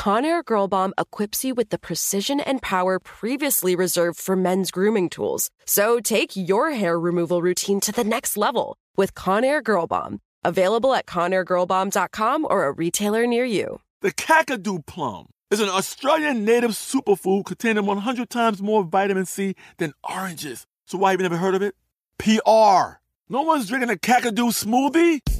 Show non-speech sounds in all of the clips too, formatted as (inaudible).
Conair Girl Bomb equips you with the precision and power previously reserved for men's grooming tools. So take your hair removal routine to the next level with Conair Girl Bomb. Available at ConairGirlBomb.com or a retailer near you. The Kakadu plum is an Australian native superfood containing 100 times more vitamin C than oranges. So why have you never heard of it? PR. No one's drinking a Kakadu smoothie?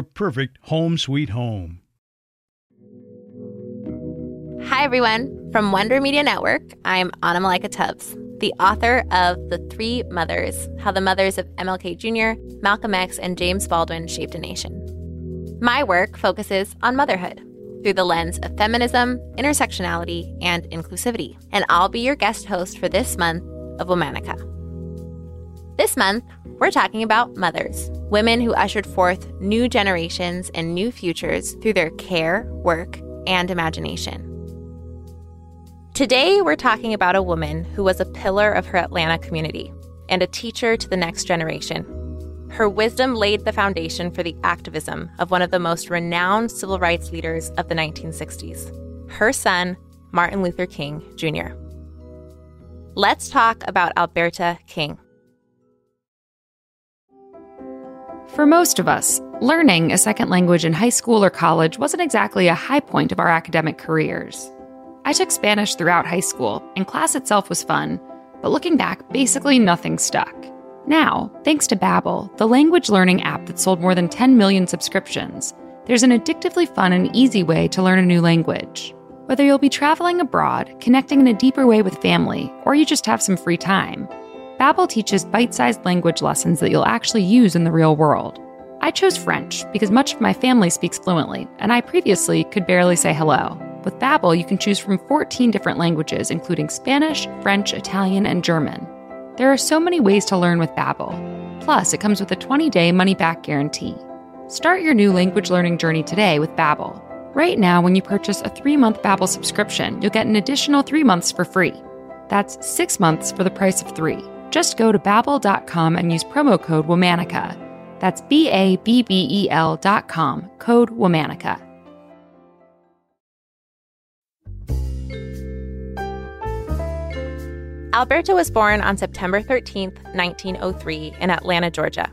your perfect home sweet home. Hi, everyone. From Wonder Media Network, I'm Anna Malaika Tubbs, the author of The Three Mothers How the Mothers of MLK Jr., Malcolm X, and James Baldwin Shaped a Nation. My work focuses on motherhood through the lens of feminism, intersectionality, and inclusivity. And I'll be your guest host for this month of Womanica. This month, we're talking about mothers, women who ushered forth new generations and new futures through their care, work, and imagination. Today, we're talking about a woman who was a pillar of her Atlanta community and a teacher to the next generation. Her wisdom laid the foundation for the activism of one of the most renowned civil rights leaders of the 1960s, her son, Martin Luther King Jr. Let's talk about Alberta King. For most of us, learning a second language in high school or college wasn't exactly a high point of our academic careers. I took Spanish throughout high school, and class itself was fun, but looking back, basically nothing stuck. Now, thanks to Babbel, the language learning app that sold more than 10 million subscriptions, there's an addictively fun and easy way to learn a new language. Whether you'll be traveling abroad, connecting in a deeper way with family, or you just have some free time, Babbel teaches bite-sized language lessons that you'll actually use in the real world. I chose French because much of my family speaks fluently, and I previously could barely say hello. With Babbel, you can choose from 14 different languages including Spanish, French, Italian, and German. There are so many ways to learn with Babbel. Plus, it comes with a 20-day money-back guarantee. Start your new language learning journey today with Babbel. Right now, when you purchase a 3-month Babbel subscription, you'll get an additional 3 months for free. That's 6 months for the price of 3. Just go to babbel.com and use promo code Womanica. That's B A B B E L dot com, code Womanica. Alberta was born on September 13, 1903, in Atlanta, Georgia.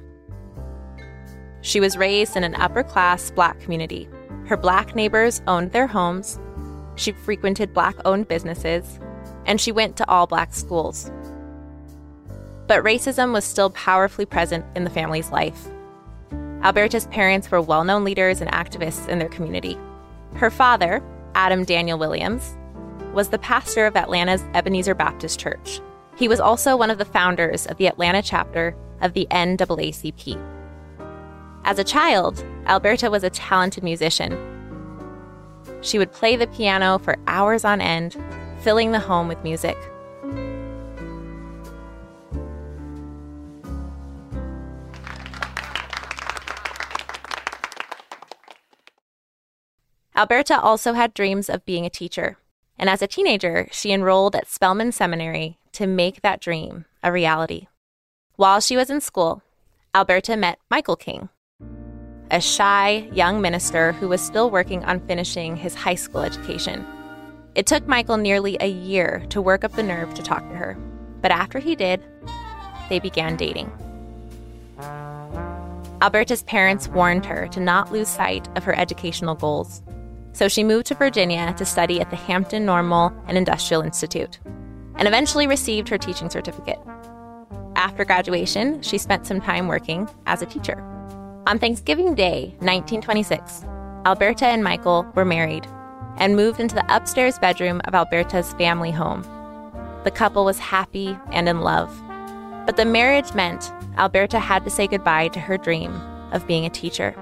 She was raised in an upper class black community. Her black neighbors owned their homes, she frequented black owned businesses, and she went to all black schools. But racism was still powerfully present in the family's life. Alberta's parents were well known leaders and activists in their community. Her father, Adam Daniel Williams, was the pastor of Atlanta's Ebenezer Baptist Church. He was also one of the founders of the Atlanta chapter of the NAACP. As a child, Alberta was a talented musician. She would play the piano for hours on end, filling the home with music. Alberta also had dreams of being a teacher, and as a teenager, she enrolled at Spelman Seminary to make that dream a reality. While she was in school, Alberta met Michael King, a shy young minister who was still working on finishing his high school education. It took Michael nearly a year to work up the nerve to talk to her, but after he did, they began dating. Alberta's parents warned her to not lose sight of her educational goals. So she moved to Virginia to study at the Hampton Normal and Industrial Institute, and eventually received her teaching certificate. After graduation, she spent some time working as a teacher. On Thanksgiving Day, 1926, Alberta and Michael were married and moved into the upstairs bedroom of Alberta's family home. The couple was happy and in love. But the marriage meant Alberta had to say goodbye to her dream of being a teacher.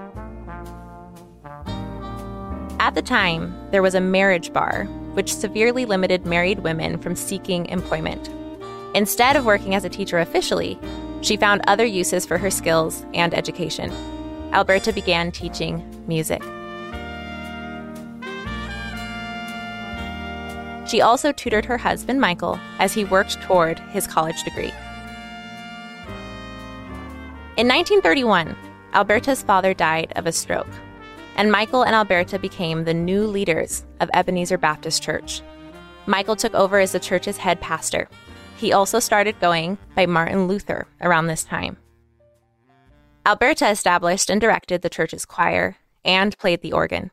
At the time, there was a marriage bar, which severely limited married women from seeking employment. Instead of working as a teacher officially, she found other uses for her skills and education. Alberta began teaching music. She also tutored her husband, Michael, as he worked toward his college degree. In 1931, Alberta's father died of a stroke and Michael and Alberta became the new leaders of Ebenezer Baptist Church. Michael took over as the church's head pastor. He also started going by Martin Luther around this time. Alberta established and directed the church's choir and played the organ.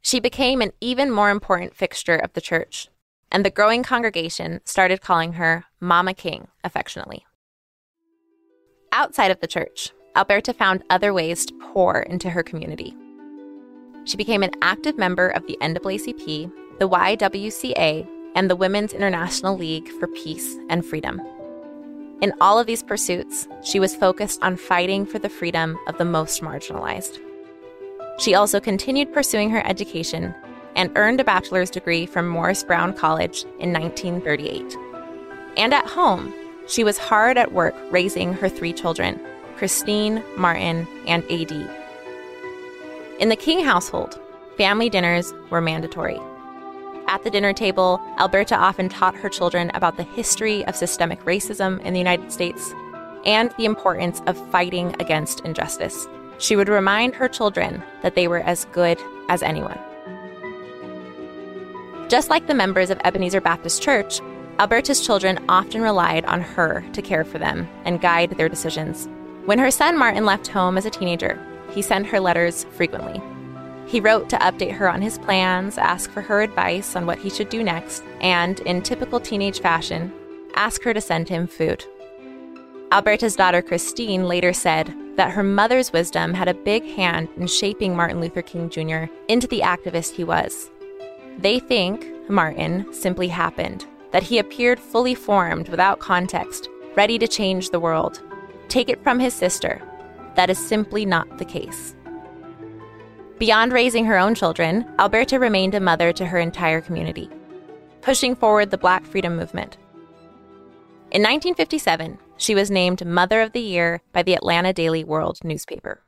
She became an even more important fixture of the church, and the growing congregation started calling her Mama King affectionately. Outside of the church, Alberta found other ways to pour into her community. She became an active member of the NAACP, the YWCA, and the Women's International League for Peace and Freedom. In all of these pursuits, she was focused on fighting for the freedom of the most marginalized. She also continued pursuing her education and earned a bachelor's degree from Morris Brown College in 1938. And at home, she was hard at work raising her three children Christine, Martin, and AD, in the King household, family dinners were mandatory. At the dinner table, Alberta often taught her children about the history of systemic racism in the United States and the importance of fighting against injustice. She would remind her children that they were as good as anyone. Just like the members of Ebenezer Baptist Church, Alberta's children often relied on her to care for them and guide their decisions. When her son Martin left home as a teenager, he sent her letters frequently. He wrote to update her on his plans, ask for her advice on what he should do next, and, in typical teenage fashion, ask her to send him food. Alberta's daughter Christine later said that her mother's wisdom had a big hand in shaping Martin Luther King Jr. into the activist he was. They think Martin simply happened, that he appeared fully formed without context, ready to change the world. Take it from his sister, that is simply not the case. Beyond raising her own children, Alberta remained a mother to her entire community, pushing forward the Black freedom movement. In 1957, she was named Mother of the Year by the Atlanta Daily World newspaper.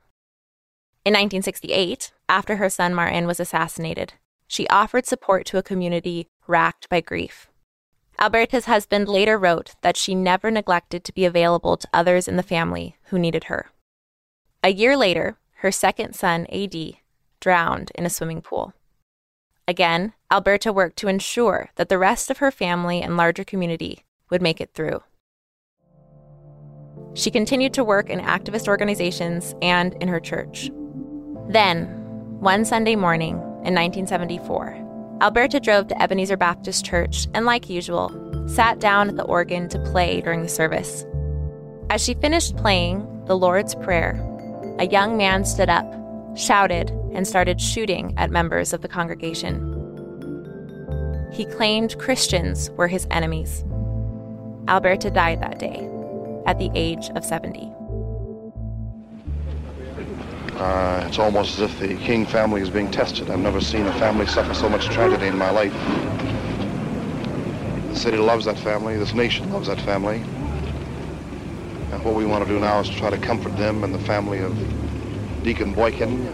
In 1968, after her son Martin was assassinated, she offered support to a community racked by grief. Alberta's husband later wrote that she never neglected to be available to others in the family who needed her. A year later, her second son, AD, drowned in a swimming pool. Again, Alberta worked to ensure that the rest of her family and larger community would make it through. She continued to work in activist organizations and in her church. Then, one Sunday morning in 1974, Alberta drove to Ebenezer Baptist Church and, like usual, sat down at the organ to play during the service. As she finished playing the Lord's Prayer, a young man stood up, shouted, and started shooting at members of the congregation. He claimed Christians were his enemies. Alberta died that day at the age of 70. Uh, it's almost as if the King family is being tested. I've never seen a family suffer so much tragedy in my life. The city loves that family. This nation loves that family. And what we want to do now is to try to comfort them and the family of Deacon Boykin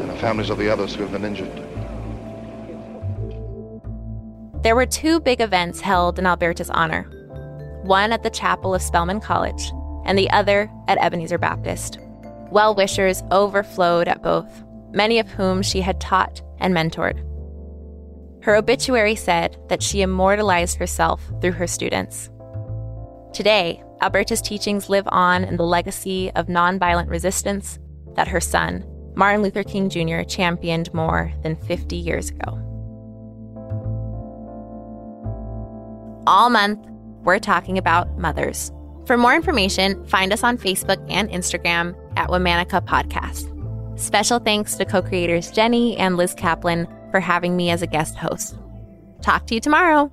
and the families of the others who have been injured. There were two big events held in Alberta's honor one at the chapel of Spelman College, and the other at Ebenezer Baptist. Well wishers overflowed at both, many of whom she had taught and mentored. Her obituary said that she immortalized herself through her students. Today, Alberta's teachings live on in the legacy of nonviolent resistance that her son, Martin Luther King Jr., championed more than 50 years ago. All month, we're talking about mothers. For more information, find us on Facebook and Instagram at Womanica Podcast. Special thanks to co creators Jenny and Liz Kaplan for having me as a guest host. Talk to you tomorrow.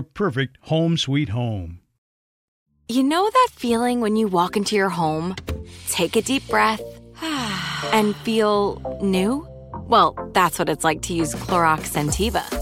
perfect home sweet home. You know that feeling when you walk into your home, take a deep breath, (sighs) and feel new? Well, that's what it's like to use Clorox Scentiva.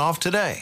off today.